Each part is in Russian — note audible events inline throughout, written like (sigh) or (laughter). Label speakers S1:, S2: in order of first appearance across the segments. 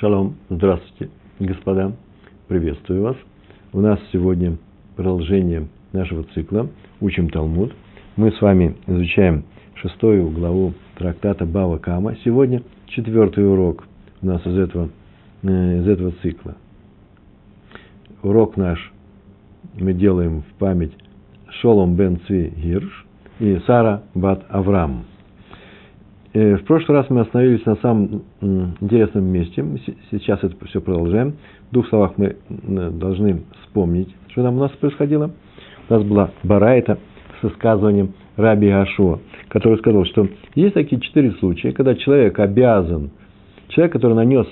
S1: Шалом, здравствуйте, господа, приветствую вас. У нас сегодня продолжение нашего цикла «Учим Талмуд». Мы с вами изучаем шестую главу трактата Бава Кама. Сегодня четвертый урок у нас из этого, э, из этого цикла. Урок наш мы делаем в память Шолом бен Цви Гирш и Сара бат Авраам – в прошлый раз мы остановились на самом интересном месте. Сейчас это все продолжаем. В двух словах мы должны вспомнить, что там у нас происходило. У нас была Барайта с высказыванием Раби Ашуа, который сказал, что есть такие четыре случая, когда человек обязан, человек, который нанес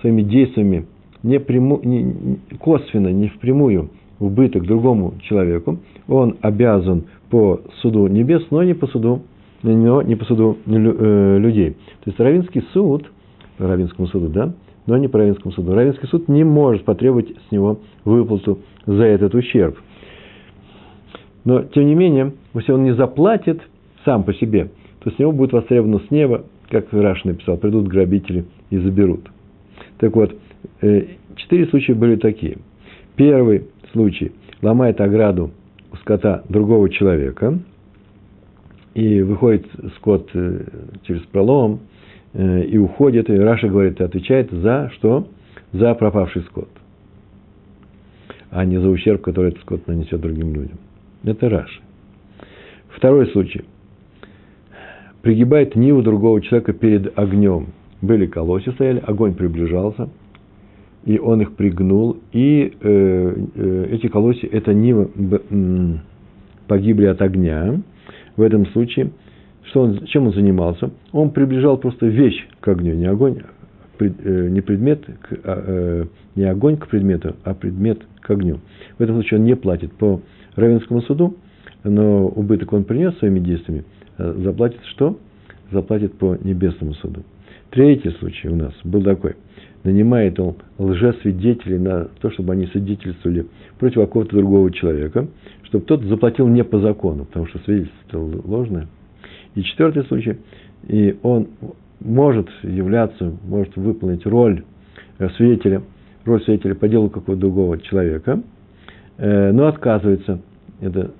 S1: своими действиями не, пряму, не косвенно, не впрямую убыток другому человеку, он обязан по суду небес, но не по суду на него не по суду э, людей. То есть Равинский суд, Равинскому суду, да, но не по Равинскому суду. Равинский суд не может потребовать с него выплату за этот ущерб. Но, тем не менее, если он не заплатит сам по себе, то с него будет востребовано с неба, как Раш написал, придут грабители и заберут. Так вот, э, четыре случая были такие. Первый случай – ломает ограду у скота другого человека – и выходит скот э, через пролом, э, и уходит, и Раши говорит, отвечает за что? За пропавший скот, а не за ущерб, который этот скот нанесет другим людям. Это Раши. Второй случай. Пригибает ниву другого человека перед огнем. Были колосья стояли, огонь приближался, и он их пригнул, и э, э, эти колосья, это нива, э, погибли от огня, в этом случае, что он, чем он занимался? Он приближал просто вещь к огню, не огонь, э, не предмет, а, э, не огонь к предмету, а предмет к огню. В этом случае он не платит по Равенскому суду, но убыток он принес своими действиями, а заплатит что? Заплатит по небесному суду. Третий случай у нас был такой. Нанимает он лжесвидетелей на то, чтобы они свидетельствовали против какого-то другого человека – чтобы тот заплатил не по закону, потому что свидетельство ложное. И четвертый случай, и он может являться, может выполнить роль свидетеля, роль свидетеля по делу какого-то другого человека, э, но отказывается это,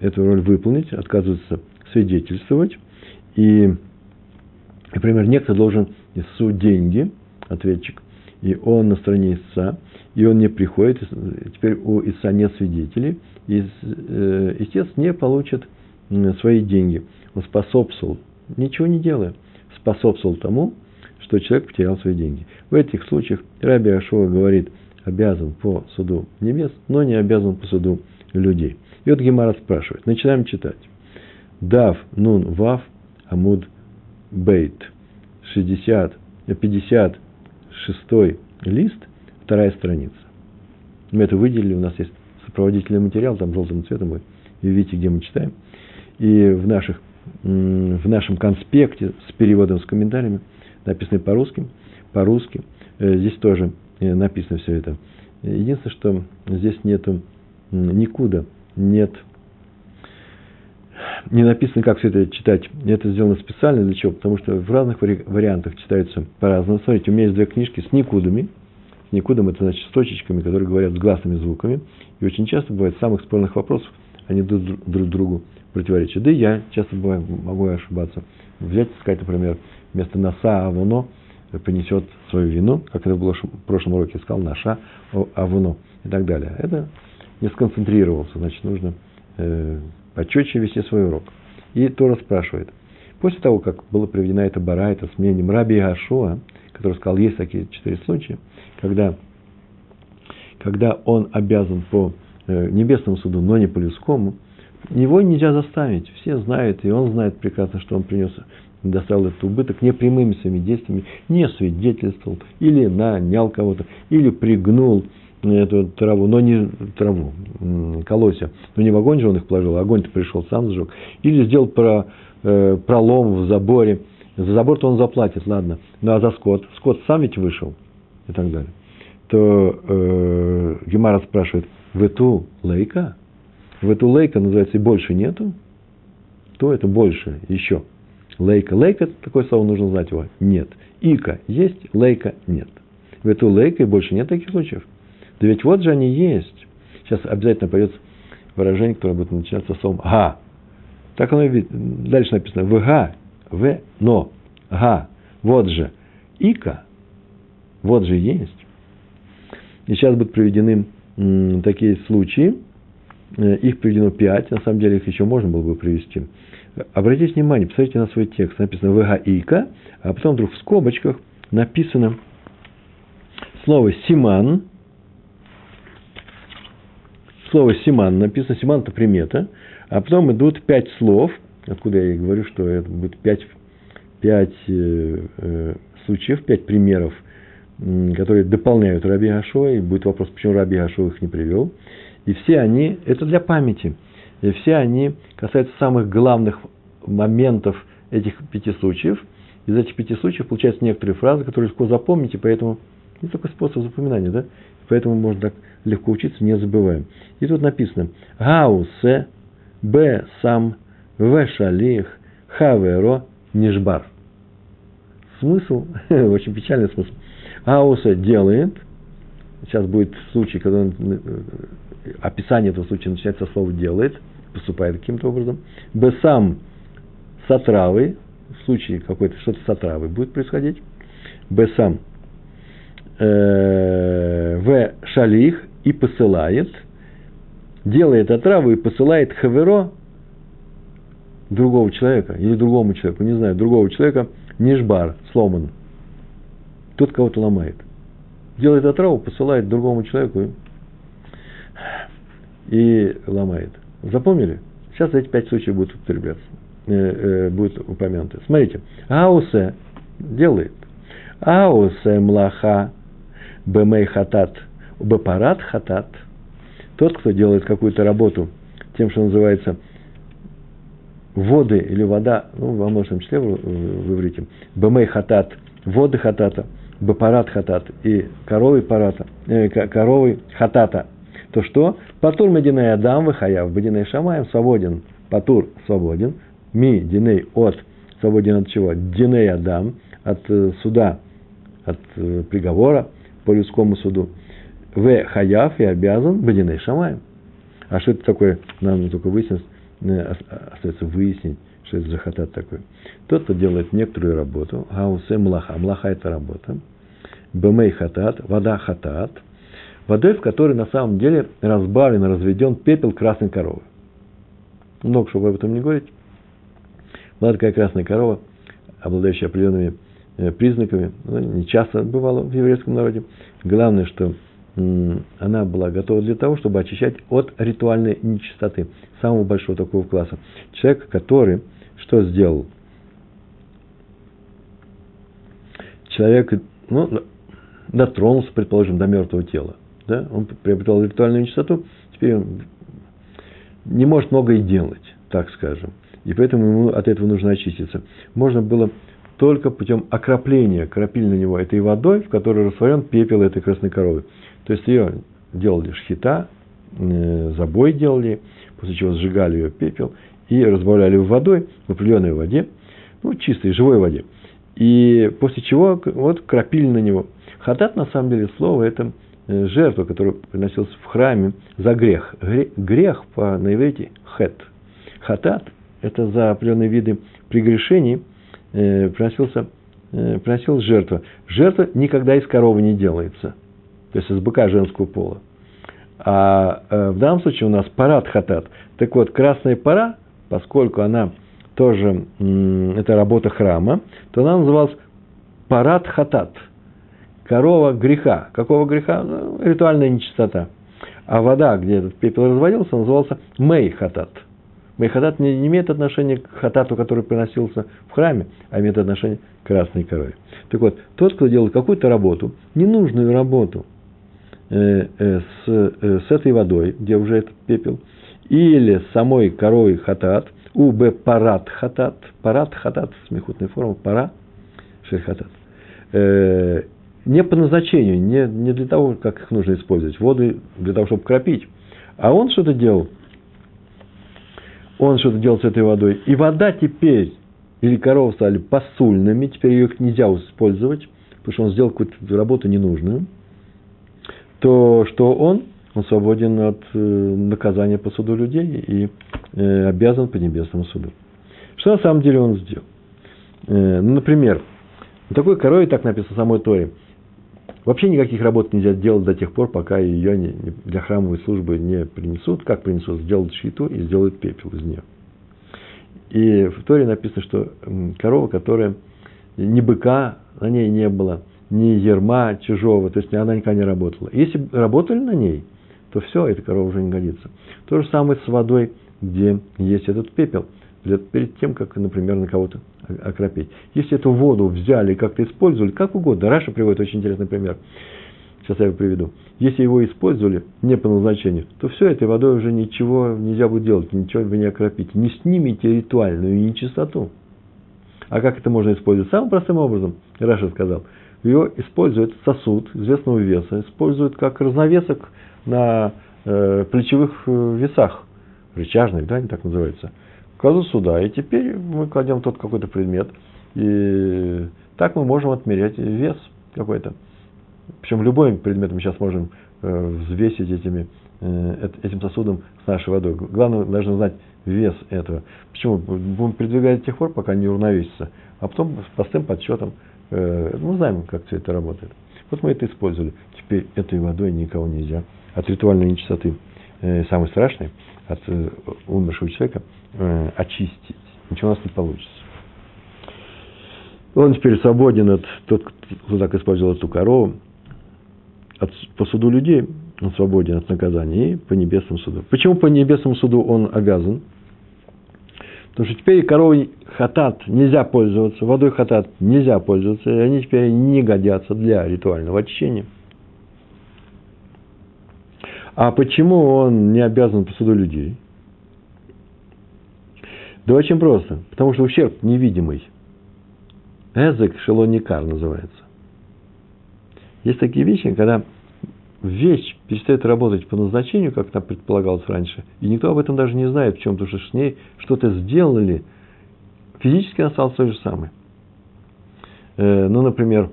S1: эту роль выполнить, отказывается свидетельствовать. И, например, некто должен истцу деньги, ответчик, и он на стороне истца, и он не приходит, теперь у истца нет свидетелей, и э, истец не получит свои деньги. Он способствовал, ничего не делая, способствовал тому, что человек потерял свои деньги. В этих случаях Раби Ашова говорит, обязан по суду небес, но не обязан по суду людей. И вот Гемара спрашивает, начинаем читать. Дав, нун, вав, амуд, бейт. 60, 56 лист, вторая страница. Мы это выделили, у нас есть сопроводительный материал, там желтым цветом и видите, где мы читаем. И в, наших, в нашем конспекте с переводом, с комментариями, написано по-русски, по-русски, э, здесь тоже э, написано все это. Единственное, что здесь нету никуда, нет, не написано, как все это читать. Это сделано специально для чего? Потому что в разных вариантах читаются по-разному. Смотрите, у меня есть две книжки с никудами – Никудом это значит с точечками, которые говорят с гласными звуками. И очень часто бывает самых спорных вопросах они друг, друг другу противоречат. Да и я часто бываю, могу ошибаться. Взять, сказать, например, вместо носа авоно принесет свою вину, как это было в прошлом уроке, сказал наша авоно и так далее. Это не сконцентрировался, значит, нужно э, почетче вести свой урок. И Тора спрашивает, после того, как была приведена эта барайта с мнением Раби Гашуа, который сказал, есть такие четыре случая, когда, когда он обязан по э, небесному суду, но не по людскому, его нельзя заставить. Все знают, и он знает прекрасно, что он принес, доставил этот убыток не прямыми своими действиями, не свидетельствовал, или нанял кого-то, или пригнул эту траву, но не траву, колосья, но не в огонь же он их положил, а огонь-то пришел, сам сжег, или сделал про, э, пролом в заборе, за забор-то он заплатит, ладно, ну а за скот, скот сам ведь вышел, и так далее, то э, Гемара спрашивает, в эту лейка? В эту лейка, называется, и больше нету? То это больше еще. Лейка. Лейка, такое слово нужно знать его. Нет. Ика есть, лейка нет. в эту лейку, и больше нет таких случаев. Да ведь вот же они есть. Сейчас обязательно появится выражение, которое будет начинаться словом «га». Так оно и дальше написано «в га», «в», «но», «га». Вот же. «Ика». Вот же есть. И сейчас будут приведены такие случаи. Э, их приведено пять. На самом деле их еще можно было бы привести. Обратите внимание, посмотрите на свой текст. Написано «ВГ Ика», а потом вдруг в скобочках написано слово «симан», слово «симан» написано, «симан» – это примета, а потом идут пять слов, откуда я и говорю, что это будет пять, пять э, э, случаев, пять примеров, которые дополняют Раби Гашо, и будет вопрос, почему Раби Гашо их не привел. И все они, это для памяти, и все они касаются самых главных моментов этих пяти случаев. Из этих пяти случаев получаются некоторые фразы, которые легко запомнить, и поэтому не только способ запоминания, да? Поэтому можно так легко учиться, не забываем. И тут написано Гаусе, Б сам, В шалих, Хаверо, Нишбар. Смысл, (laughs) очень печальный смысл. Гаусе делает, сейчас будет случай, когда он, э, описание этого случая начинается со слова делает, поступает каким-то образом. Сам с отравой, в случае какой-то что-то с отравой будет происходить. Б сам Э, в шалих и посылает, делает отраву и посылает хаверо другого человека или другому человеку, не знаю, другого человека, нишбар, сломан. Тот кого-то ломает. Делает отраву, посылает другому человеку и ломает. Запомнили? Сейчас эти пять случаев будут употребляться, э, э, будут упомянуты. Смотрите. Аусе делает. Аусе млаха бемей хатат, бепарат хатат, тот, кто делает какую-то работу тем, что называется воды или вода, ну, во множественном числе в, в иврите, бемей хатат, воды хатата, бепарат хатат и коровы парата, э, коровы хатата, то что? Патур мединей адам выхаяв, бединей шамаем свободен, патур свободен, ми диней от, свободен от чего? Диней адам, от э, суда, от э, приговора, по людскому суду. В хаяв и обязан бадиней шамаем. А что это такое, нам только выяснить, э, остается выяснить, что это за хатат такой. Тот, кто делает некоторую работу, гаусе млаха, млаха это работа, бемей хатат, вода хатат, водой, в которой на самом деле разбавлен, разведен пепел красной коровы. Много чтобы об этом не говорить. Была такая красная корова, обладающая определенными Э, признаками, ну, не часто бывало в еврейском народе. Главное, что она была готова для того, чтобы очищать от ритуальной нечистоты, самого большого такого класса. Человек, который что сделал? Человек, ну, дотронулся, предположим, до мертвого тела. Да? Он приобретал ритуальную нечистоту, теперь он не может многое делать, так скажем. И поэтому ему от этого нужно очиститься. Можно было только путем окропления, крапили на него этой водой, в которой растворен пепел этой красной коровы. То есть ее делали шхита, э, забой делали, после чего сжигали ее пепел и разбавляли водой, в определенной воде, ну, чистой, живой воде. И после чего вот крапили на него. Хатат, на самом деле, слово это э, жертва, которая приносилась в храме за грех. Грех по на иврите хет. Хатат – это за определенные виды прегрешений, э, приносился, э, приносил жертва. Жертва никогда из коровы не делается, то есть из быка женского пола. А э, в данном случае у нас парад хатат. Так вот, красная пора, поскольку она тоже, это работа храма, то она называлась парад хатат. Корова греха. Какого греха? Ну, ритуальная нечистота. А вода, где этот пепел разводился, назывался мей хатат – Мейхатат не, не имеет отношения к хатату, который приносился в храме, а имеет отношение к красной корове. Так вот, тот, кто делает какую-то работу, ненужную работу с, э, с этой водой, где уже этот пепел, или самой коровой хатат, уб парат хатат, парат хатат, смехутная форма, пара, шель хатат, э, не по назначению, не, не для того, как их нужно использовать, воды для того, чтобы кропить, а он что-то делал – он что-то делал с этой водой. И вода теперь, или коровы стали посульными, теперь ее нельзя использовать потому что он сделал какую-то работу ненужную, то что он, он свободен от э, наказания по суду людей и э, обязан по небесному суду. Что на самом деле он сделал? Э, ну, например, такой корой, так написано в самой Торе, вообще никаких работ нельзя делать до тех пор, пока ее не, для храмовой службы не принесут. Как принесут? Сделают щиту и сделают пепел из нее. И в Торе написано, что корова, которая ни быка на ней не было, ни ерма чужого, то есть она никогда не работала. Если работали на ней, то все, эта корова уже не годится. То же самое с водой, где есть этот пепел, перед тем, как, например, на кого-то окропить. Если эту воду взяли как-то использовали, как угодно, Раша приводит очень интересный пример – сейчас я его приведу, если его использовали не по назначению, то все, этой водой уже ничего нельзя будет делать, ничего вы не окропите. Не снимите ритуальную нечистоту. А как это можно использовать? Самым простым образом, Раша сказал, ее используют сосуд известного веса, используют как разновесок на э, плечевых э, весах, рычажных, да, они так называются. Кладут сюда, и теперь мы кладем тот какой-то предмет, и так мы можем отмерять вес какой-то. Причем любой предмет мы сейчас можем э, взвесить этими, э, этим сосудом с нашей водой. Главное, должны знать вес этого. Почему? Будем передвигать до тех пор, пока не уравновесится. А потом простым подсчетом, мы знаем, как все это работает. Вот мы это использовали. Теперь этой водой никого нельзя. От ритуальной нечистоты, самой страшной, от умершего человека, очистить. Ничего у нас не получится. Он теперь свободен от тот, кто так использовал эту корову, от, по суду людей он свободен от наказания и по небесному суду. Почему по небесному суду он обязан? Потому что теперь коровой хатат нельзя пользоваться, водой хатат нельзя пользоваться, и они теперь не годятся для ритуального очищения. А почему он не обязан по суду людей? Да очень просто. Потому что ущерб невидимый. Эзек шелоникар называется. Есть такие вещи, когда вещь перестает работать по назначению, как это предполагалось раньше, и никто об этом даже не знает, в чем, потому что с ней что-то сделали, физически она стала той же самой. Э, ну, например,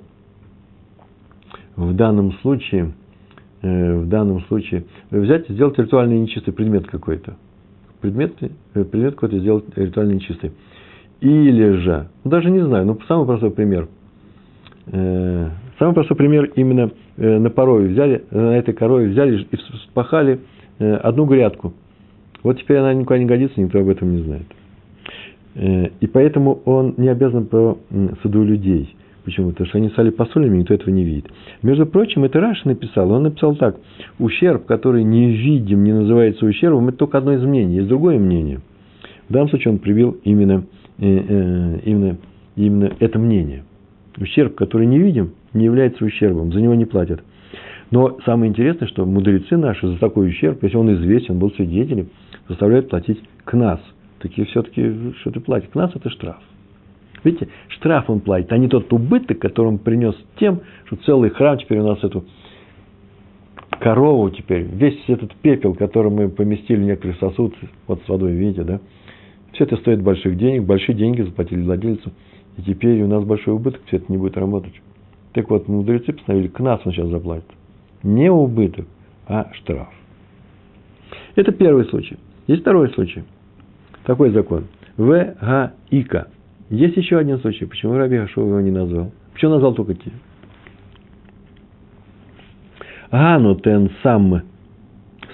S1: в данном случае, э, в данном случае, взять и сделать ритуально нечистый предмет какой-то. Предмет, э, предмет какой-то сделать ритуально нечистый. Или же, ну, даже не знаю, ну, самый простой пример. Самый простой пример именно э, на порове взяли, на этой корове взяли и вспахали э, одну грядку. Вот теперь она никуда не годится, никто об этом не знает. Э, и поэтому он не обязан по суду людей. Почему? Потому что они стали посольными, никто этого не видит. Между прочим, это Раш написал. Он написал так. Ущерб, который не видим, не называется ущербом, это только одно из мнений. Есть другое мнение. В данном случае он привел именно, именно, именно это мнение. Ущерб, который не видим, не является ущербом, за него не платят. Но самое интересное, что мудрецы наши за такой ущерб, если он известен, был свидетелем, заставляют платить к нас. Такие все-таки что-то платят. К нас это штраф. Видите, штраф он платит, а не тот убыток, который он принес тем, что целый храм теперь у нас эту корову теперь, весь этот пепел, который мы поместили в некоторый сосуд, вот с водой, видите, да, все это стоит больших денег, большие деньги заплатили владельцу, и теперь у нас большой убыток, все это не будет работать. Так вот, мудрецы постановили, к нас он сейчас заплатит. Не убыток, а штраф. Это первый случай. Есть второй случай. Такой закон. В Га Ика. Есть еще один случай. Почему Раби Хашов его не назвал? Почему назвал только те? Гану тен сам.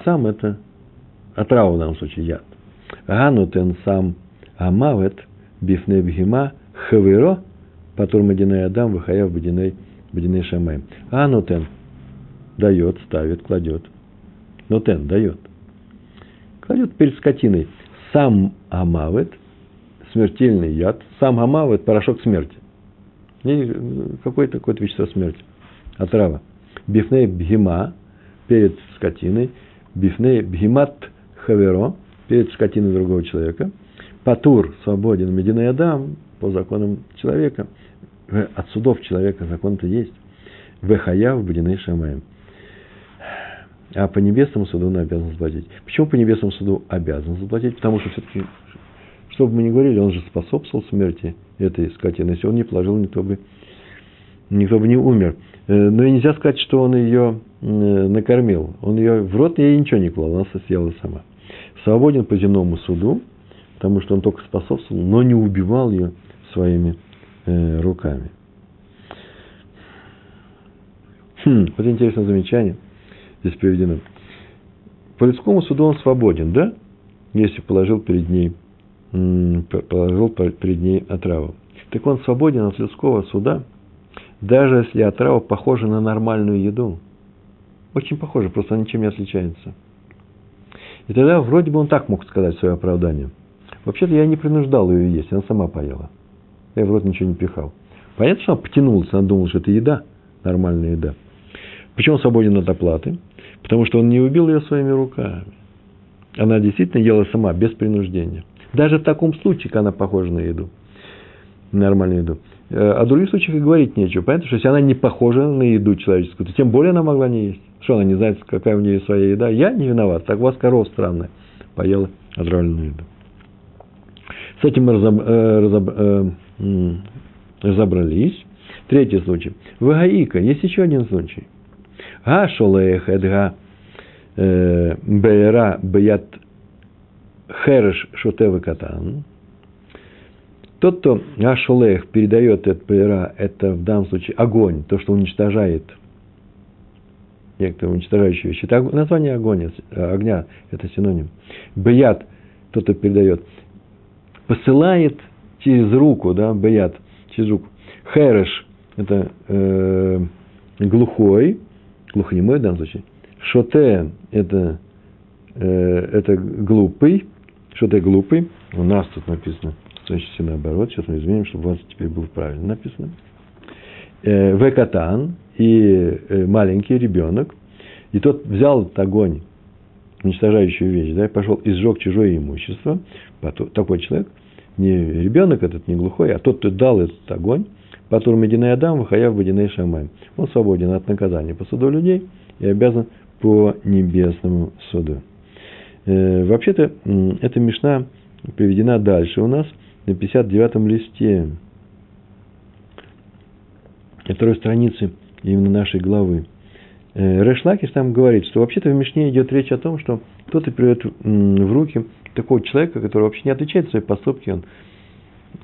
S1: Сам это отрава в данном случае яд. Гану тен сам амавет бифне бхима хаверо, потом Мадинай Адам, Вахаяв Бадинай Бадиней Шамай. А Нотен дает, ставит, кладет. Нотен дает. Кладет перед скотиной. Сам Амавет, смертельный яд. Сам Амавет, порошок смерти. Какое-то какое вещество смерти. Отрава. Бифней бхима, перед скотиной. Бифней бхимат хаверо, перед скотиной другого человека. Патур, свободен, Мединай Адам, по законам человека – от судов человека закон-то есть. Вехая в Бадиней Шамаем. А по небесному суду он обязан заплатить. Почему по небесному суду обязан заплатить? Потому что все-таки, что бы мы ни говорили, он же способствовал смерти этой скотины. Если он не положил, никто бы никто бы не умер. Э, но и нельзя сказать, что он ее накормил. Он ее в рот ей ничего не клал, она съела сама. Свободен по земному суду, потому что он только способствовал, но не убивал ее своими э, руками. Хм, вот интересное замечание здесь приведено. По людскому суду он свободен, да? Если положил перед ней, положил перед ней отраву. Так он свободен от людского суда, даже если отрава похожа на нормальную еду. Очень похоже, просто ничем не отличается. И тогда вроде бы он так мог сказать свое оправдание. Вообще-то я не принуждал ее есть, она сама поела. Я в рот ничего не пихал. Понятно, что она потянулась, она думала, что это еда, нормальная еда. Почему он свободен от оплаты? Потому что он не убил ее своими руками. Она действительно ела сама, без принуждения. Даже в таком случае, когда она похожа на еду. Нормальную еду. Э, о других случаях и говорить нечего. Понятно, что если она не похожа на еду человеческую, то тем более она могла не есть. Что она не знает, какая у нее своя еда? Я не виноват. Так у вас корова странная. Поела отравленную еду. С этим мы разоб, э, э, разобрались. Третий случай. Вагаика. Есть еще один случай. Га шолех эдга э, бейра беят хереш шутевы катан. Тот, кто Ашулех передает этот бейра, это в данном случае огонь, то, что уничтожает некоторые уничтожающие вещи. Это название огня, огня это синоним. Тот, кто передает, посылает через руку, да, беят, через руку. Хереш, это э, глухой, глухонемой в данном случае. Шоте – это, э, это глупый. Шоте – глупый. У нас тут написано, значит, все наоборот. Сейчас мы изменим, чтобы у вас теперь было правильно написано. Э, Векатан и э, маленький ребенок. И тот взял этот огонь, уничтожающую вещь, да, и пошел и сжег чужое имущество. Такой человек, не ребенок этот, не глухой, а тот, кто дал этот огонь, Патур Мединей Адам, Вахаяв Бадиней Шамай. Он свободен от наказания по суду людей и обязан по небесному суду. Э, вообще-то, эта мешна приведена дальше у нас на 59-м листе второй страницы именно нашей главы. Э, Решлакиш там говорит, что вообще-то в Мишне идет речь о том, что кто-то приведет в руки такого человека, который вообще не отвечает за свои поступки, он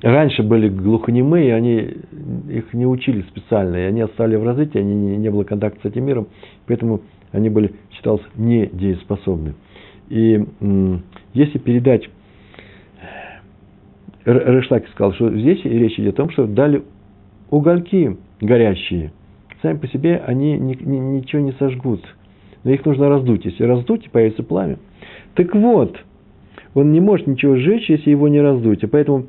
S1: раньше были глухонемые, они их не учили специально, и они остались в развитии, они не, не было контакта с этим миром, поэтому они были, считался, недееспособны. И если передать, Решлаки сказал, что здесь речь идет о том, что дали угольки горящие. Сами по себе они ни, ни, ничего не сожгут. Но их нужно раздуть. Если раздуть, появится пламя. Так вот, он не может ничего сжечь, если его не раздуть. И поэтому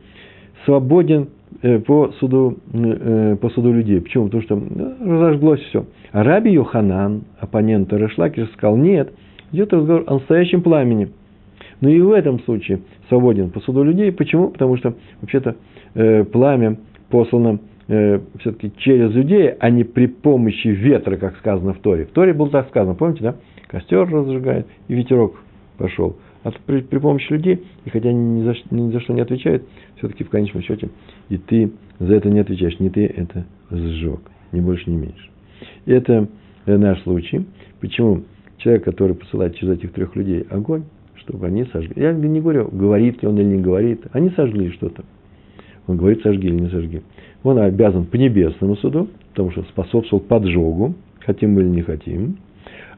S1: свободен э, по суду, э, по суду людей. Почему? Потому что разожглось все. А Раби Йоханан, оппонент Решлакиш, сказал, нет, идет разговор о настоящем пламени. Но и в этом случае свободен по суду людей. Почему? Потому что вообще-то э, пламя послано э, все-таки через людей, а не при помощи ветра, как сказано в Торе. В Торе было так сказано, помните, да? Костер разжигает, и ветерок пошел. А при, при помощи людей, и хотя они ни за, ни за что не отвечают, все-таки в конечном счете и ты за это не отвечаешь, не ты это сжег, ни больше, ни меньше. И это наш случай. Почему? Человек, который посылает через этих трех людей огонь, чтобы они сожгли. Я не говорю, говорит ли он или не говорит. Они сожгли что-то. Он говорит, сожги или не сожги. Он обязан по небесному суду, потому что способствовал поджогу, хотим мы или не хотим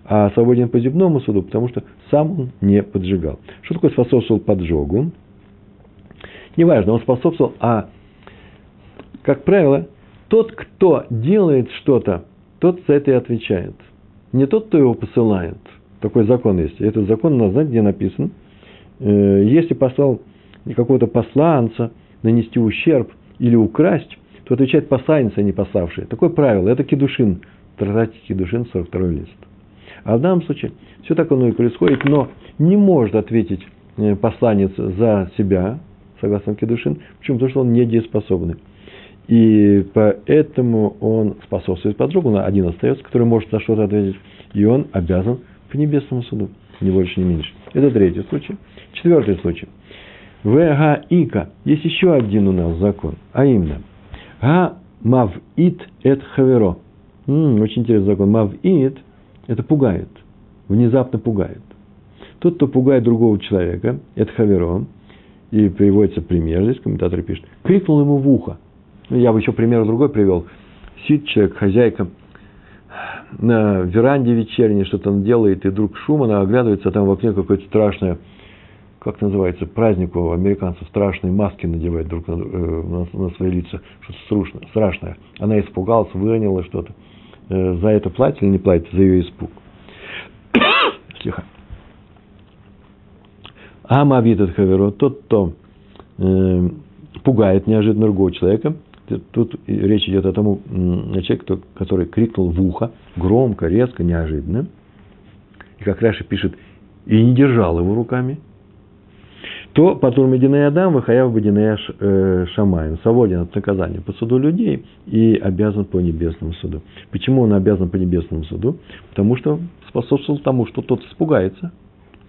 S1: а свободен по земному суду, потому что сам он не поджигал. Что такое способствовал поджогу? Неважно, он способствовал, а, как правило, тот, кто делает что-то, тот за это и отвечает. Не тот, кто его посылает. Такой закон есть. Этот закон знаете, где написан? Э, если послал какого-то посланца нанести ущерб или украсть, то отвечает посланец, а не пославший. Такое правило. Это кедушин. Тратить кедушин, 42 лист. А в данном случае все так оно и происходит, но не может ответить э, посланец за себя, согласно Кедушин. Почему? Потому что он недееспособный. И поэтому он способствует подругу, один остается, который может на что-то ответить, и он обязан по небесному суду, ни больше, ни меньше. Это третий случай. Четвертый случай. В Га Ика. Есть еще один у нас закон, а именно Га Мавит эт хаверо. М-м, очень интересный закон. Мавит – это пугает, внезапно пугает. Тот, кто пугает другого человека, это хаверо, и приводится пример, здесь комментатор пишет, крикнул ему в ухо. Ну, я бы еще пример другой привел. Сидит человек, хозяйка, на веранде вечерней что-то он делает, и вдруг шум, она оглядывается, а там в окне какое-то страшное, как называется, праздник у американцев, страшные маски надевают друг на, э, на, на свои лица, что-то страшное. Она испугалась, выронила что-то. Э, за это платит или не платит, за ее испуг. (coughs) Тихо. Амавит от хаверо, тот, кто э, пугает неожиданно другого человека. Тут речь идет о тому о человеке, который крикнул в ухо, громко, резко, неожиданно. И как Раша пишет, и не держал его руками, то потом Мединей Адам, Вахаяв Бадинея э, Шамаем, свободен от наказания по суду людей и обязан по небесному суду. Почему он обязан по небесному суду? Потому что способствовал тому, что тот испугается –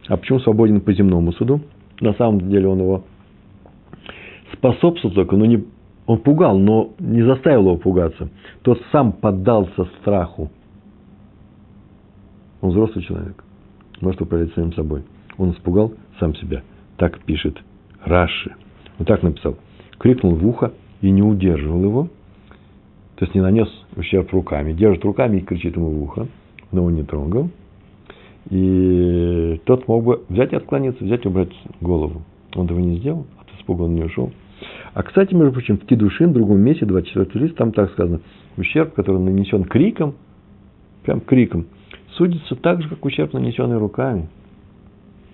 S1: а почему свободен по земному суду? На самом деле он его способствовал только, но не, он пугал, но не заставил его пугаться. Тот сам поддался страху. Он взрослый человек. Может управлять самим собой. Он испугал сам себя. Так пишет Раши. Он так написал. Крикнул в ухо и не удерживал его. То есть не нанес ущерб руками. Держит руками и кричит ему в ухо. Но он не трогал. И тот мог бы взять и отклониться, взять и убрать голову. Он этого не сделал, от испуга он не ушел. А, кстати, между прочим, в Кедушин, в другом месте, 24 лист, там так сказано, ущерб, который нанесен криком, прям криком, судится так же, как ущерб, нанесенный руками.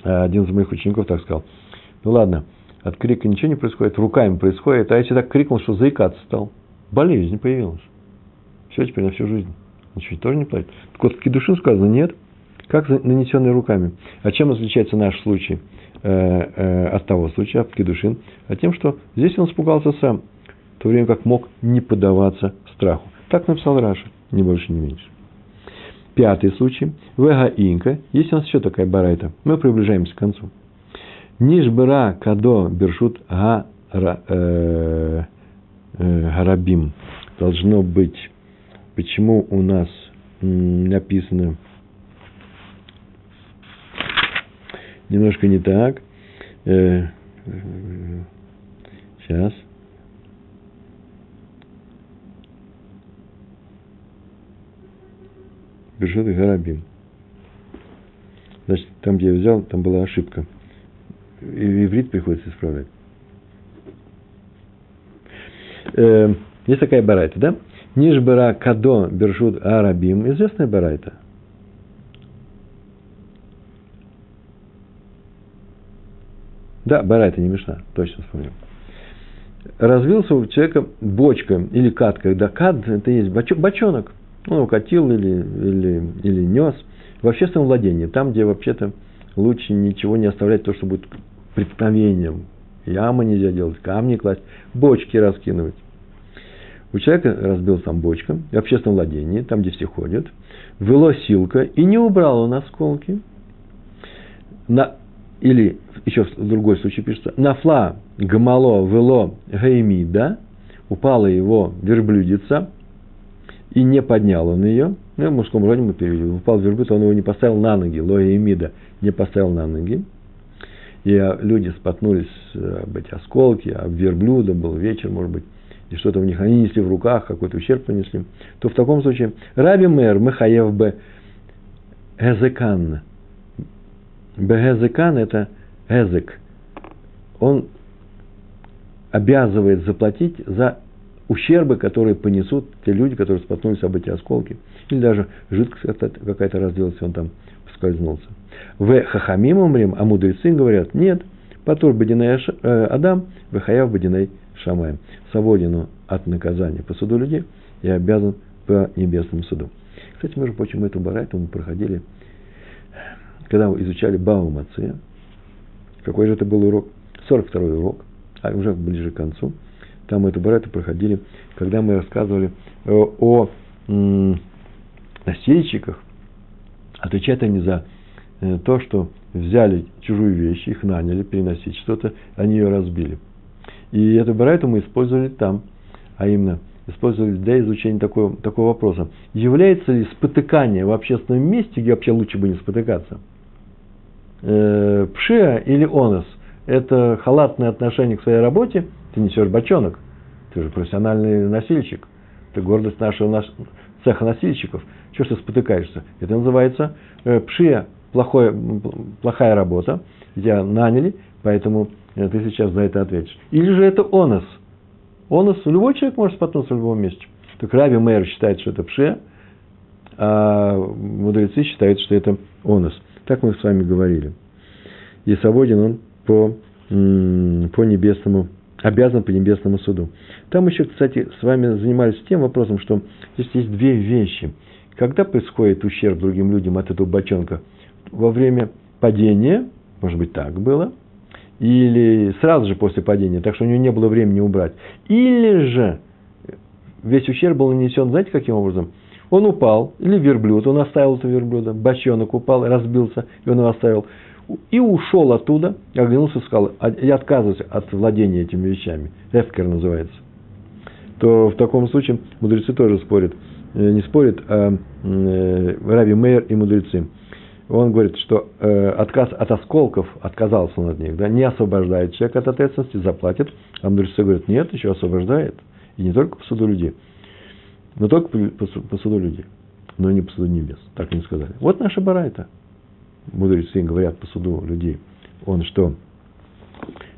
S1: А один из моих учеников так сказал, ну ладно, от крика ничего не происходит, руками происходит, а если так крикнул, что заикаться стал, болезнь появилась. Все теперь на всю жизнь. Ничего тоже не платит. Так вот, в сказано, нет – как нанесенный руками. А чем отличается наш случай э, э, от того случая, от кедушин? А тем, что здесь он испугался сам, в то время как мог не поддаваться страху. Так написал Раша, ни больше, ни меньше. Пятый случай. Вега инка. Есть у нас еще такая барайта. Мы приближаемся к концу. Нишбера кадо бершут га, э, э, гарабим. Должно быть. Почему у нас написано немножко не так. Э, сейчас. Бершот и Гарабим. Значит, там, где я взял, там была ошибка. И иврит приходится исправлять. Э, есть такая барайта, да? Нижбера Кадо Бершут Арабим. Известная барайта. Да, барайта не мешна, точно вспомнил. Развился у человека бочка или катка. Да, кат – это есть бочонок. Он укатил или, или, или нес в общественном владении. Там, где вообще-то лучше ничего не оставлять, то, что будет преткновением. Ямы нельзя делать, камни класть, бочки раскинуть. У человека разбилась там бочка в общественном владении, там, где все ходят. Вело силка и не убрал он осколки. На или еще в другой случай пишется, нафла гамало вело гаймида, упала его верблюдица, и не поднял он ее, ну, в мужском роде мы перевели, упал верблюд, он его не поставил на ноги, ло гаймида не поставил на ноги, и а, люди споткнулись э, об эти осколки, об верблюда, был вечер, может быть, и что-то у них, они несли в руках, какой-то ущерб понесли, то в таком случае Раби Мэр Махаев Б. Эзекан, Бегезекан – это эзек. Он обязывает заплатить за ущербы, которые понесут те люди, которые споткнулись об эти осколки. Или даже жидкость какая-то разделась, он там поскользнулся. В хахамим умрим, а мудрецы говорят, нет, патур бадиней э, Адам, выхаяв бадиней Шамаем. Свободен от наказания по суду людей и обязан по небесному суду. Кстати, между прочим, эту барайту мы проходили когда мы изучали Баумацея, какой же это был урок? 42-й урок, а уже ближе к концу. Там эту барайту проходили, когда мы рассказывали о, о м, носильщиках. Отвечают они за э, то, что взяли чужую вещь, их наняли переносить что-то, они ее разбили. И эту барайту мы использовали там, а именно использовали для изучения такого, такого вопроса. Является ли спотыкание в общественном месте, где вообще лучше бы не спотыкаться, э, пшия или онос? Это халатное отношение к своей работе, ты несешь бочонок, ты же профессиональный носильщик, ты гордость нашего наш, цеха носильщиков. Чего ты спотыкаешься? Это называется э, пшия, плохое, плохая работа, тебя наняли, поэтому э, ты сейчас за это ответишь. Или же это онос – Онос, любой человек может споткнуться в любом месте. Так Раби Мэр считает, что это пше, а мудрецы считают, что это онос. Так мы с вами говорили. И свободен он по, по небесному, обязан по небесному суду. Там еще, кстати, с вами занимались тем вопросом, что здесь есть две вещи. Когда происходит ущерб другим людям от этого бочонка? Во время падения, может быть, так было, или сразу же после падения, так что у него не было времени убрать. Или же весь ущерб был нанесен, знаете, каким образом? Он упал, или верблюд, он оставил это верблюда, бочонок упал, разбился, и он его оставил. И ушел оттуда, оглянулся и сказал, я отказываюсь от владения этими вещами. Эфкер называется. То в таком случае мудрецы тоже спорят. Э, не спорят, а э, Рави Мейер и мудрецы он говорит, что э, отказ от осколков, отказался он от них, да, не освобождает человека от ответственности, заплатит. А мудрецы говорят, нет, еще освобождает. И не только по суду людей, но только по, суду людей, но не по суду небес. Так они сказали. Вот наша барайта. Мудрецы говорят по суду людей. Он что?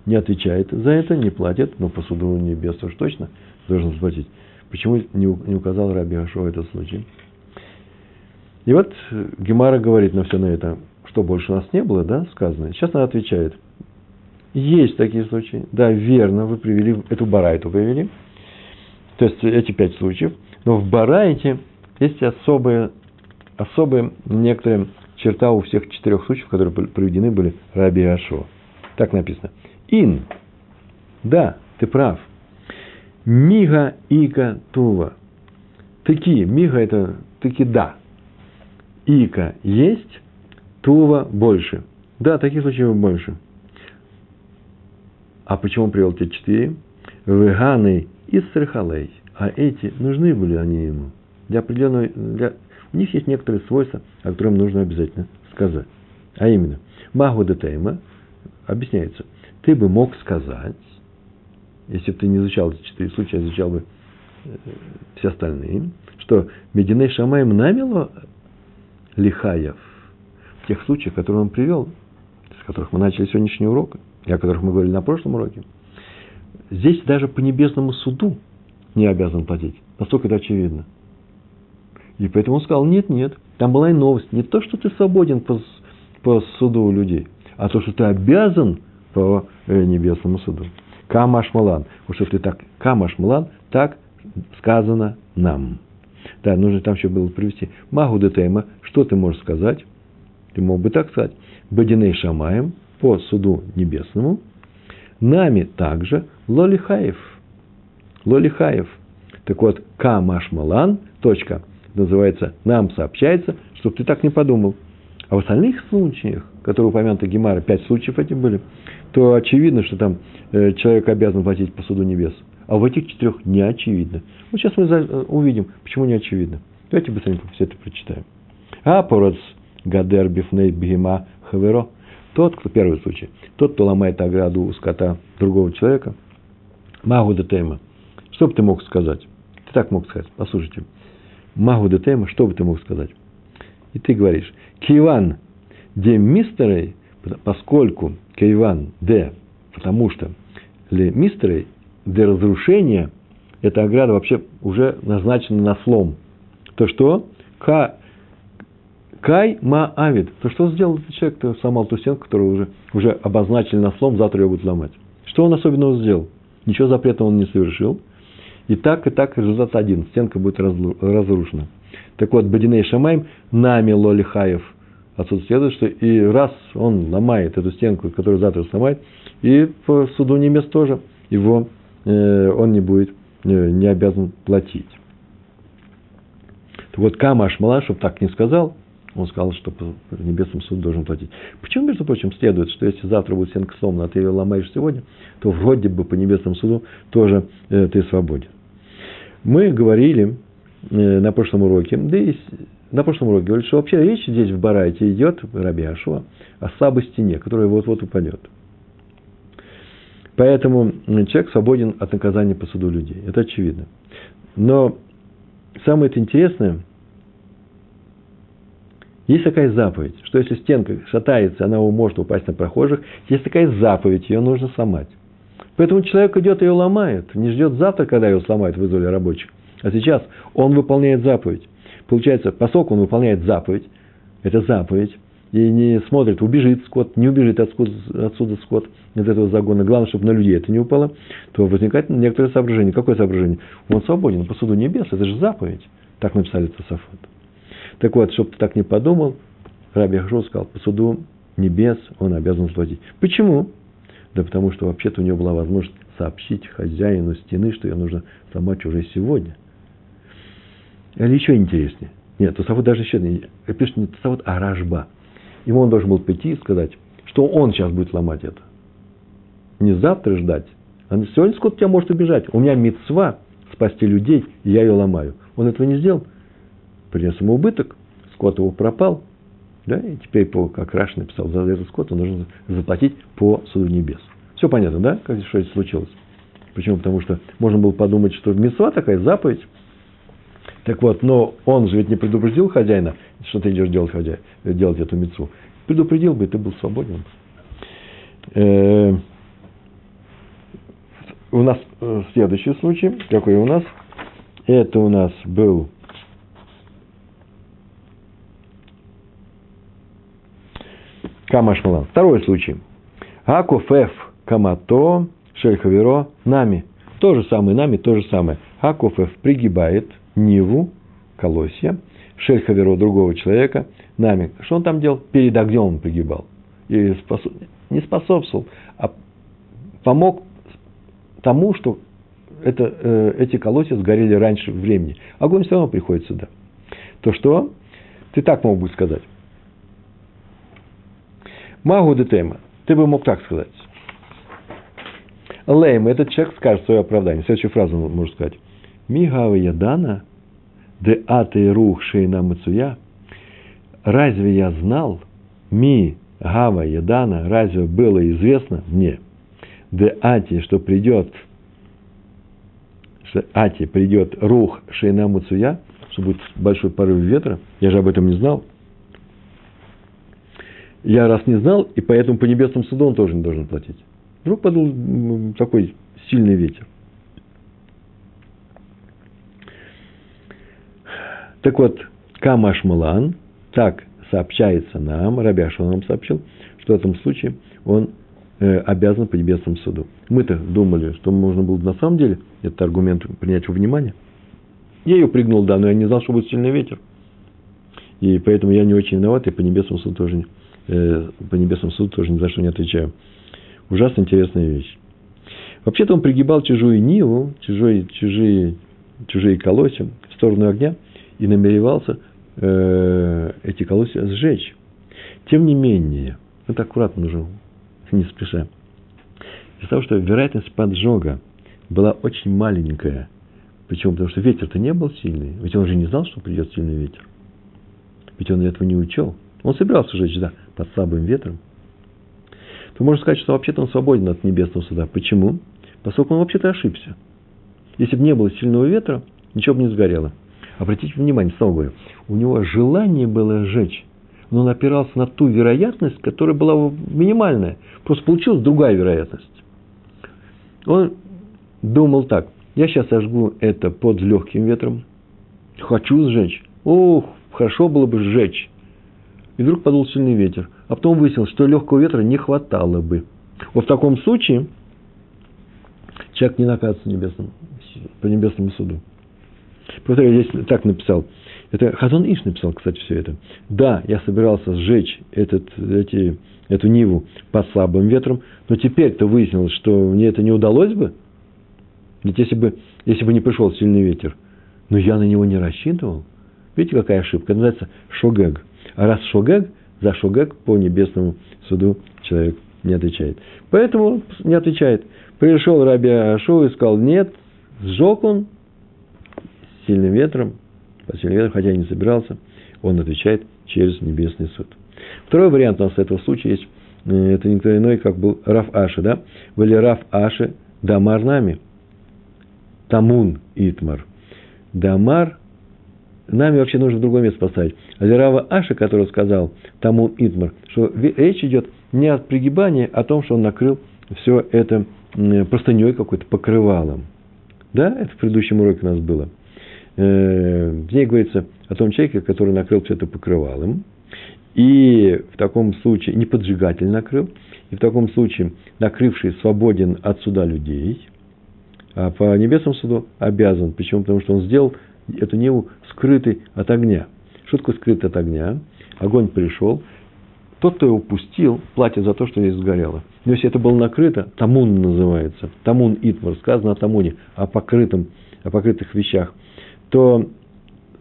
S1: Не отвечает за это, не платит, но по суду небес уж точно должен заплатить. Почему не, указал Раби Ашо этот случай? И вот Гемара говорит на все на это, что больше у нас не было, да, сказано. Сейчас она отвечает. Есть такие случаи. Да, верно, вы привели, эту барайту привели. То есть эти пять случаев. Но в барайте есть особые, особые некоторые черта у всех четырех случаев, которые приведены были Раби Ашо. Так написано. Ин. Да, ты прав. Мига ика тува. Таки. Мига это таки да ика есть, тува больше. Да, таких случаев больше. А почему привел те четыре? Веганы и срахалей. А эти, нужны были они ему. Для определенного, для, у них есть некоторые свойства, о которых нужно обязательно сказать. А именно, магу детейма, объясняется, ты бы мог сказать, если бы ты не изучал эти четыре случая, а изучал бы э, все остальные, что Мединей Шамаем намело Лихаев, в тех случаях, которые он привел, с которых мы начали сегодняшний урок, и о которых мы говорили на прошлом уроке, здесь даже по небесному суду не обязан платить. Настолько это очевидно. И поэтому он сказал, нет, нет, там была и новость. Не то, что ты свободен по, по суду людей, а то, что ты обязан по э, небесному суду. Камаш Малан. Вот что ты так, Камаш Малан, так сказано нам. Да, нужно там еще было привести. Магу детема, что ты можешь сказать? Ты мог бы так сказать. Бадиней Шамаем, по суду небесному, нами также Лолихаев. Лолихаев. Так вот, Камашмалан, точка, называется, нам сообщается, чтобы ты так не подумал. А в остальных случаях, которые упомянуты Гемара, пять случаев эти были, то очевидно, что там э, человек обязан платить по суду небес. А в этих четырех не очевидно. Вот сейчас мы э, увидим, почему не очевидно. Давайте быстренько все это прочитаем. А пород гадер бифней бигема хаверо. Тот, кто, первый случай, тот, кто ломает ограду у скота другого человека, магу детема. Что бы ты мог сказать? Ты так мог сказать. Послушайте. Магу детема, что бы ты мог сказать? И ты говоришь, Киван, де мистерей, поскольку Киван, де, потому что ли мистерей, для разрушения эта ограда вообще уже назначена на слом. То что? Ка, кай ма авид. То что сделал этот человек, кто сломал ту стенку, которую уже, уже обозначили на слом, завтра ее будут ломать. Что он особенного сделал? Ничего запретного он не совершил. И так, и так результат один. Стенка будет разрушена. Так вот, Бадиней Шамаем нами Лолихаев. Отсюда следует, что и раз он ломает эту стенку, которую завтра сломает, и по суду небес тоже его Э, он не будет, э, не обязан платить. Так вот, Кама Ашмала, чтобы так не сказал, он сказал, что по небесному суду должен платить. Почему, между прочим, следует, что если завтра будет стенка сломана, а ты ее ломаешь сегодня, то вроде бы по небесному суду тоже э, ты свободен. Мы говорили э, на прошлом уроке, да и на прошлом уроке говорили, что вообще речь здесь в Барайте идет, Раби Ашуа, о слабой стене, которая вот-вот упадет. Поэтому человек свободен от наказания по суду людей. Это очевидно. Но самое интересное, есть такая заповедь, что если стенка шатается, она может упасть на прохожих, есть такая заповедь, ее нужно сломать. Поэтому человек идет и ее ломает, не ждет завтра, когда ее сломают, вызвали рабочих. А сейчас он выполняет заповедь. Получается, поскольку он выполняет заповедь, это заповедь, и не смотрит, убежит скот, не убежит отсюда, отсюда скот из этого загона. Главное, чтобы на людей это не упало, то возникает некоторое соображение. Какое соображение? Он свободен по суду небес, это же заповедь. Так написали Тософот. Так вот, чтобы ты так не подумал, Раби Ахшо сказал, по суду небес он обязан заплатить. Почему? Да потому что вообще-то у него была возможность сообщить хозяину стены, что ее нужно сломать уже сегодня. Или еще интереснее. Нет, Тософот даже еще не пишет не Тософот, а Рашба – Ему он должен был прийти и сказать, что он сейчас будет ломать это. Не завтра ждать. А сегодня скот тебя может убежать. У меня мецва спасти людей, и я ее ломаю. Он этого не сделал. Принес ему убыток, скот его пропал. Да, и теперь, по, как Раш написал, за этот скот он должен заплатить по суду небес. Все понятно, да, как что это случилось? Почему? Потому что можно было подумать, что мецва такая, заповедь. Так вот, но он же ведь не предупредил хозяина, что ты идешь делать, хозяин, делать эту мецу. Предупредил бы, ты был свободен. Э, у нас э, следующий случай, какой у нас? Это у нас был Камашмалан. Второй случай. Акуфеф камато шельхаверо нами. То же самое, нами то же самое. Акуфеф пригибает – Ниву, колосья, Шельхаверо другого человека, нами. Что он там делал? Перед огнем он пригибал. И способ... не способствовал, а помог тому, что это, э, эти колосья сгорели раньше времени. Огонь все равно приходит сюда. То что? Ты так мог бы сказать. Магу детема. Ты бы мог так сказать. Лейм, этот человек скажет свое оправдание. Следующую фразу он может сказать. Мигава Ядана, де аты рух шейна мацуя, разве я знал, ми Гава Ядана, разве было известно мне, де ати, что придет, что ати придет рух шейна мацуя, что будет большой порыв ветра, я же об этом не знал. Я раз не знал, и поэтому по небесному суду он тоже не должен платить. Вдруг подул такой сильный ветер. Так вот, Камашмалан, так сообщается нам, Рабяша нам сообщил, что в этом случае он э, обязан по небесному суду. Мы-то думали, что можно было на самом деле этот аргумент принять во внимание. Я ее пригнул, да, но я не знал, что будет сильный ветер. И поэтому я не очень виноват, и по небесному суду тоже, не, по небесному суду тоже ни за что не отвечаю. Ужасно интересная вещь. Вообще-то он пригибал чужую ниву, чужие, чужие, чужие колосья в сторону огня – и намеревался э, эти колосья сжечь. Тем не менее, это аккуратно нужно, не спеша. Из-за того, что вероятность поджога была очень маленькая. Почему? Потому что ветер-то не был сильный. Ведь он же не знал, что придет сильный ветер. Ведь он этого не учел. Он собирался жечь, да, под слабым ветром. То можно сказать, что вообще-то он свободен от небесного суда. Почему? Поскольку он вообще-то ошибся. Если бы не было сильного ветра, ничего бы не сгорело. Обратите внимание, снова говорю, у него желание было сжечь, но он опирался на ту вероятность, которая была минимальная. Просто получилась другая вероятность. Он думал так, я сейчас сожгу это под легким ветром, хочу сжечь, ох, хорошо было бы сжечь. И вдруг подул сильный ветер. А потом выяснилось, что легкого ветра не хватало бы. Вот в таком случае человек не наказывается небесным, по небесному суду. Повторяю, здесь так написал. Это Хазон Иш написал, кстати, все это. Да, я собирался сжечь этот, эти, эту Ниву по слабым ветрам, но теперь-то выяснилось, что мне это не удалось бы. Ведь если бы, если бы не пришел сильный ветер, но я на него не рассчитывал. Видите, какая ошибка? Это называется шогег. А раз шогег, за шогег по небесному суду человек не отвечает. Поэтому не отвечает. Пришел Раби Ашу и сказал, нет, сжег он сильным ветром, под сильным ветром, хотя и не собирался, он отвечает через небесный суд. Второй вариант у нас этого случая есть, э, это никто иной, как был Раф Аши, да? Были Раф Аши Дамар нами, Тамун Итмар. Дамар нами вообще нужно в другое место поставить. А Рава Аша, который сказал Тамун Итмар, что речь идет не от пригибания, а о том, что он накрыл все это простыней какой-то, покрывалом. Да, это в предыдущем уроке у нас было. Э, в ней говорится о том человеке, который накрыл все это покрывалом, и в таком случае, не поджигатель накрыл, и в таком случае накрывший свободен от суда людей, а по небесному суду обязан. Почему? Потому что он сделал эту Неву скрытой от огня. Что такое скрытый от огня? Огонь пришел, тот, кто его пустил, платит за то, что здесь сгорело. Но если это было накрыто, тамун называется, тамун итмар, сказано о тамуне, о, покрытом, о покрытых вещах, то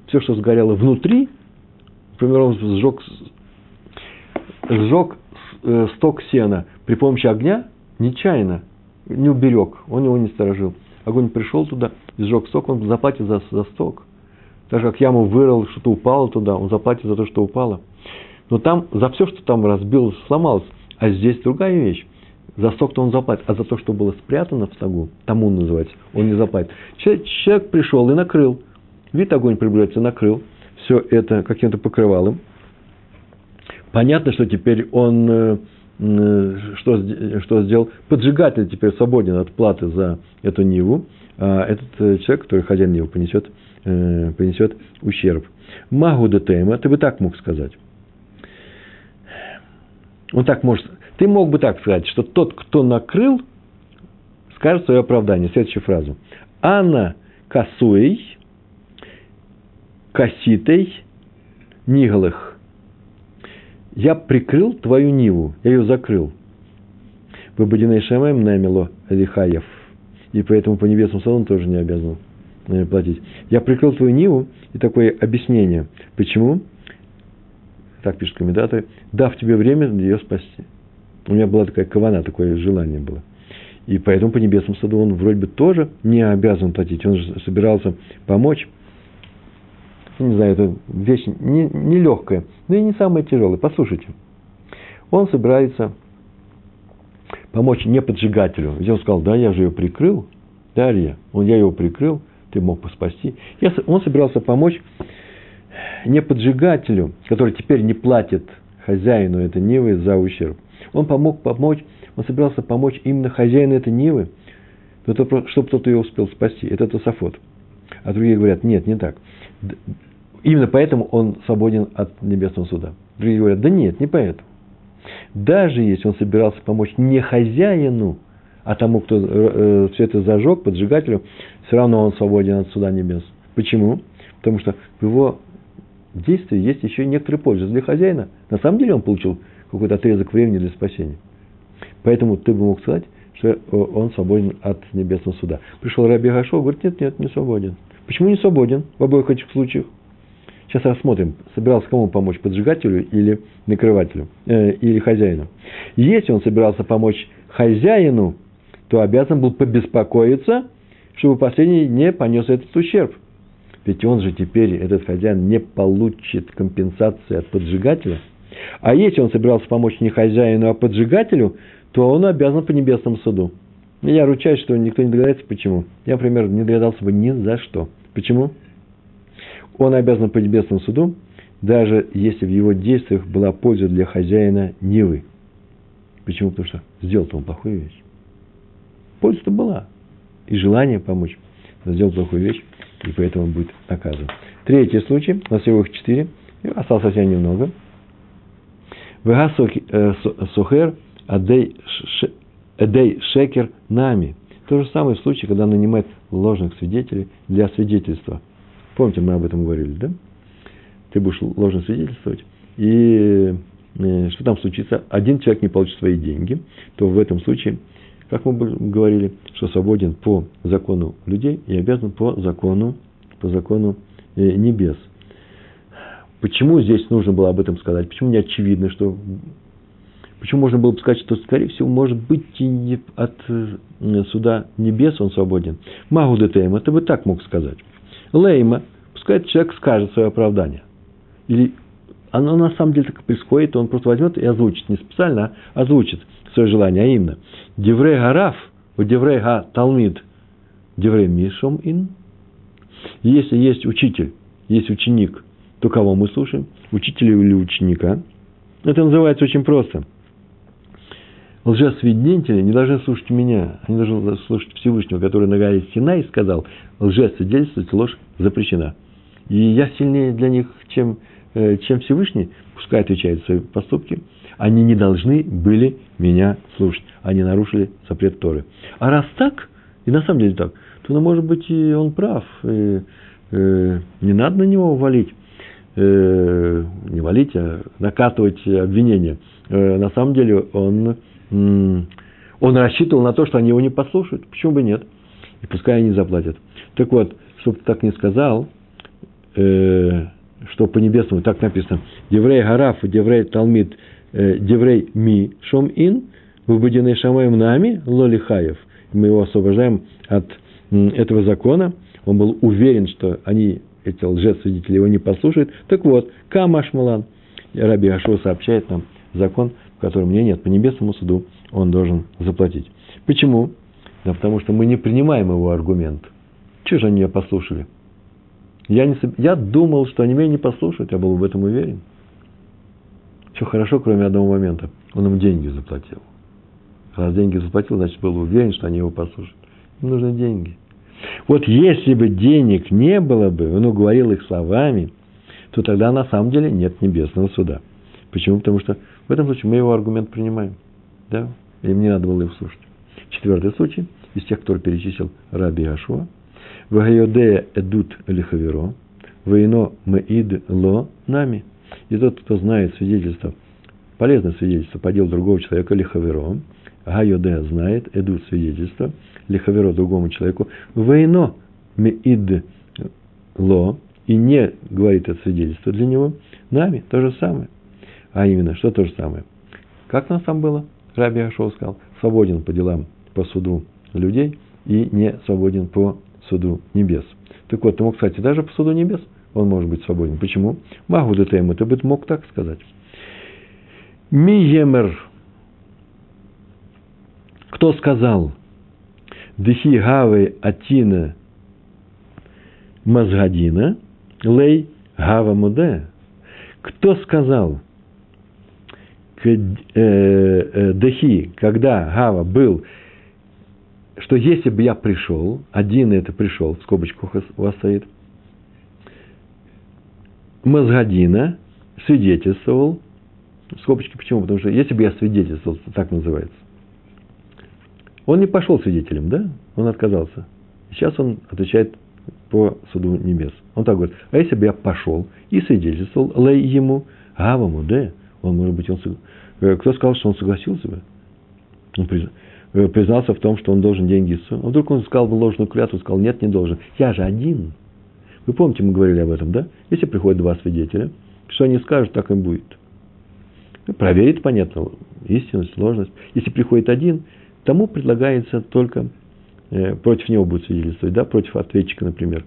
S1: все, что сгорело внутри, например, он сжег, сжег э, сток сена при помощи огня, нечаянно, не уберег, он его не сторожил. Огонь пришел туда, сжег сток, он заплатит за, за сток. Так как яму вырыл, что-то упало туда, он заплатит за то, что упало. Но там за все, что там разбилось, сломалось. А здесь другая вещь. За сток-то он заплатит, а за то, что было спрятано в стогу, тому называется, он не заплатит. Человек, человек пришел и накрыл. Вид огонь приближается, накрыл. Все это каким-то покрывалом. Понятно, что теперь он э, что, что сделал? Поджигатель теперь свободен от платы за эту Ниву. А этот э, человек, который хозяин Нивы, понесет, понесет ущерб. Магу Детейма, ты бы так мог сказать. Он так может... Ты мог бы так сказать, что тот, кто накрыл, скажет свое оправдание. Следующую фразу. Анна косуей, коситой, нигалых. Я прикрыл твою ниву, я ее закрыл. Выбодиной шамаем намело лихаев. И поэтому по небесному салону тоже не обязан платить. Я прикрыл твою ниву, и такое объяснение. Почему? так пишут комментаторы, дав тебе время ее спасти. У меня была такая кавана, такое желание было. И поэтому по небесному саду он вроде бы тоже не обязан платить. Он же собирался помочь. Я не знаю, это вещь не, не но и не самая тяжелая. Послушайте. Он собирается помочь не поджигателю. Ведь он сказал, да, я же ее прикрыл. Дарья, он, я его прикрыл, ты мог бы спасти. Я, он собирался помочь не поджигателю, который теперь не платит хозяину этой Нивы за ущерб. Он помог помочь, он собирался помочь именно хозяину этой Нивы, чтобы кто-то ее успел спасти. Это Тософот. А другие говорят, нет, не так. Именно поэтому он свободен от небесного суда. Другие говорят, да нет, не поэтому. Даже если он собирался помочь не хозяину, а тому, кто э, э все это зажег, поджигателю, все равно он свободен от суда небес. Почему? Потому что в его действии есть еще некоторая польза для хозяина. На самом деле он получил какой-то отрезок времени для спасения. Поэтому ты бы мог сказать, что э, он свободен от небесного суда. Пришел Раби Гашо, говорит, нет, нет, не свободен. Почему не свободен в обоих этих случаях? Сейчас рассмотрим, собирался кому помочь, поджигателю или накрывателю, э, или хозяину. Если он собирался помочь хозяину, то обязан был побеспокоиться, чтобы последний не понес этот ущерб. Ведь он же теперь, этот хозяин, не получит компенсации от поджигателя. А если он собирался помочь не хозяину, а поджигателю, то он обязан по небесному суду. Я ручаюсь, что никто не догадается, почему. Я, например, не догадался бы ни за что. Почему? Он обязан по небесному суду, даже если в его действиях была польза для хозяина Нивы. Почему? Потому что сделал-то он плохую вещь. Польза-то была. И желание помочь. Сделал плохую вещь и поэтому он будет наказан. Третий случай, у нас всего их четыре, осталось совсем немного. Вега э, сухер адей шекер нами. То же самое в случае, когда нанимает ложных свидетелей для свидетельства. Помните, мы об этом говорили, да? Ты будешь ложно свидетельствовать, и э, что там случится? Один человек не получит свои деньги, то в этом случае как мы говорили, что свободен по закону людей и обязан по закону, по закону э, небес. Почему здесь нужно было об этом сказать? Почему не очевидно, что... Почему можно было бы сказать, что, скорее всего, может быть, и от э, суда небес он свободен? Магу ДТМ, это бы так мог сказать. Лейма, пускай человек скажет свое оправдание. Или оно на самом деле так происходит, он просто возьмет и озвучит, не специально, а озвучит свое желание, а именно, Деврей Гараф, Деврей Га Талмид, Деврей Мишом Ин. Если есть учитель, есть ученик, то кого мы слушаем? Учителя или ученика? Это называется очень просто. Лжесвидетели не должны слушать меня, они должны слушать Всевышнего, который на горе Синай сказал, лжесвидетельствовать ложь запрещена. И я сильнее для них, чем, э, чем Всевышний, пускай отвечает за свои поступки, они не должны были меня слушать. Они нарушили запрет Торы. А раз так, и на самом деле так, то, ну, может быть, и он прав. И, э, не надо на него валить. Э, не валить, а накатывать обвинения. Э, на самом деле он, он рассчитывал на то, что они его не послушают. Почему бы нет? И пускай они заплатят. Так вот, чтобы ты так не сказал, э, что по небесному так написано, Деврей Гараф, Деврей Талмид, э, Деврей Ми Шом Ин, выбуденный Шамаем нами, Лолихаев. Мы его освобождаем от этого закона. Он был уверен, что они, эти лжесвидетели, его не послушают. Так вот, Камаш Малан, Раби Ашо сообщает нам закон, в котором мне нет, по небесному суду он должен заплатить. Почему? Да потому что мы не принимаем его аргумент. Чего же они меня послушали? Я, не, я думал, что они меня не послушают, я был в этом уверен. Все хорошо, кроме одного момента. Он им деньги заплатил. Раз деньги заплатил, значит, был уверен, что они его послушают. Им нужны деньги. Вот если бы денег не было бы, он уговорил их словами, то тогда на самом деле нет небесного суда. Почему? Потому что в этом случае мы его аргумент принимаем. Да? Им не надо было его слушать. Четвертый случай из тех, кто перечислил Раби Ашуа – Вагайодея эдут лихаверо, воино меид ло нами. И тот, кто знает свидетельство, полезное свидетельство по делу другого человека, лихаверо, Гайодея знает, эдут свидетельство, лихаверо другому человеку, воино меид ло, и не говорит это свидетельство для него, нами то же самое. А именно, что то же самое? Как у нас там было? Раби Ашоу сказал, свободен по делам, по суду людей и не свободен по суду небес. Так вот, мог, кстати, даже по суду небес он может быть свободен. Почему? Магу ДТМ, ты бы мог так сказать. Миемер. Кто сказал? Дехи гавы атина мазгадина лей гава муде. Кто сказал? Э, э, Дехи, когда Гава был что если бы я пришел, один это пришел, в скобочках у вас стоит, Мазгадина свидетельствовал, скобочки почему? Потому что если бы я свидетельствовал, так называется, он не пошел свидетелем, да? Он отказался. Сейчас он отвечает по суду небес. Он так говорит, а если бы я пошел и свидетельствовал, лей ему, гаваму, да? Он, может быть, он, кто сказал, что он согласился бы? Он. Э, признался в том, что он должен деньги Ису. А вдруг он сказал бы ложную клятву, сказал, нет, не должен. Я же один. Вы помните, мы говорили об этом, да? Если приходят два свидетеля, что они скажут, так и будет. Проверить, понятно, истинность, сложность. Если приходит один, тому предлагается только э, против него будет свидетельствовать, да, против ответчика, например.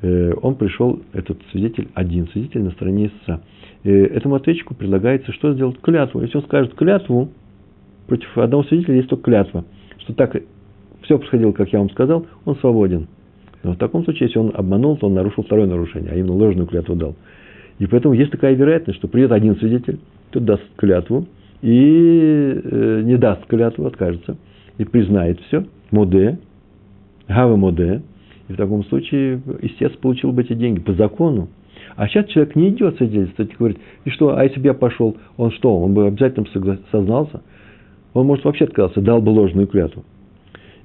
S1: Э, он пришел, этот свидетель, один свидетель на стороне истца. Э, этому ответчику предлагается что сделать? Клятву. Если он скажет клятву, против одного свидетеля есть только клятва, что так все происходило, как я вам сказал, он свободен. Но в таком случае, если он обманул, то он нарушил второе нарушение, а именно ложную клятву дал. И поэтому есть такая вероятность, что придет один свидетель, тот даст клятву и э, не даст клятву, откажется, и признает все, моде, гава моде, и в таком случае истец получил бы эти деньги по закону. А сейчас человек не идет свидетельствовать, говорит, и что, а если бы я пошел, он что, он бы обязательно сознался? Он, может, вообще отказался, дал бы ложную клятву.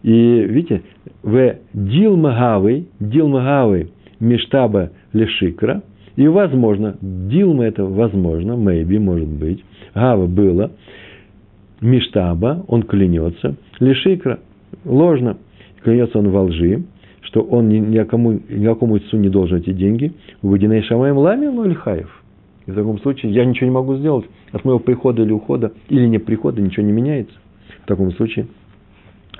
S1: И видите, в Дилмагавы, Дилмагавы Мештаба Лешикра, и возможно, Дилма это возможно, maybe, может быть, Гава было, Миштаба, он клянется, Лешикра, ложно, клянется он во лжи, что он ни, никому, никакому отцу не должен эти деньги, Водяной Шамаем Лами Лольхаев. И в таком случае я ничего не могу сделать. От моего прихода или ухода, или не прихода, ничего не меняется. В таком случае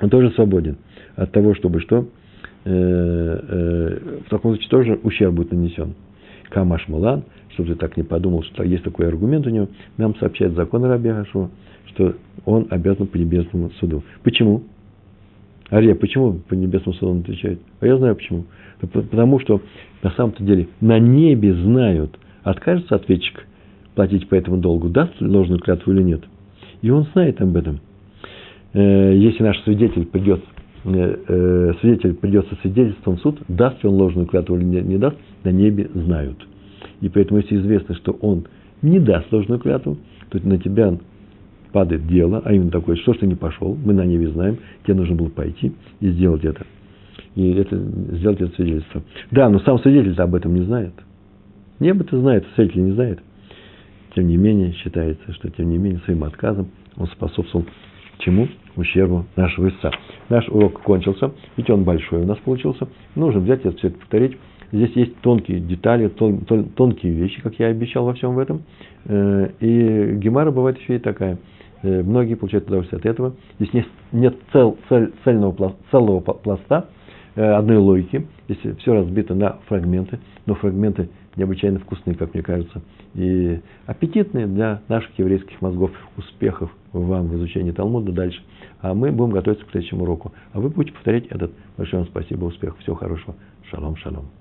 S1: он тоже свободен от того, чтобы что? э, э, в таком случае тоже ущерб будет нанесен. Камаш Мулан, чтобы ты так не подумал, что есть такой аргумент у него, нам сообщает закон Раби Хашуа, что он обязан по небесному суду. Почему? Ария, почему по небесному суду он отвечает? А я знаю почему. Потому что на самом-то деле на небе знают, откажется ответчик платить по этому долгу, даст ложную клятву или нет. И он знает об этом. Э, если наш свидетель придет, э, э, свидетель придет со свидетельством в суд, даст ли он ложную клятву или не, даст, на небе знают. И поэтому, если известно, что он не даст ложную клятву, то на тебя падает дело, а именно такое, что ж ты не пошел, мы на небе знаем, тебе нужно было пойти и сделать это. И это, сделать это свидетельство. Да, но сам свидетель-то об этом не знает. Небо-то знает, свидетель не знает. Тем не менее, считается, что тем не менее своим отказом он способствовал чему? Ущербу нашего истца. Наш урок кончился, ведь он большой у нас получился. Нужно взять и все это повторить. Здесь есть тонкие детали, тон, тон, тонкие вещи, как я обещал во всем этом. Э, и Гемара бывает еще и такая. Э, многие получают удовольствие от этого. Здесь нет, нет цел, цель, цельного, целого пласта, э, одной логики. Здесь все разбито на фрагменты, но фрагменты необычайно вкусные, как мне кажется, и аппетитные для наших еврейских мозгов. Успехов вам в изучении Талмуда дальше. А мы будем готовиться к следующему уроку. А вы будете повторять этот. Большое вам спасибо, успехов, всего хорошего. Шалом, шалом.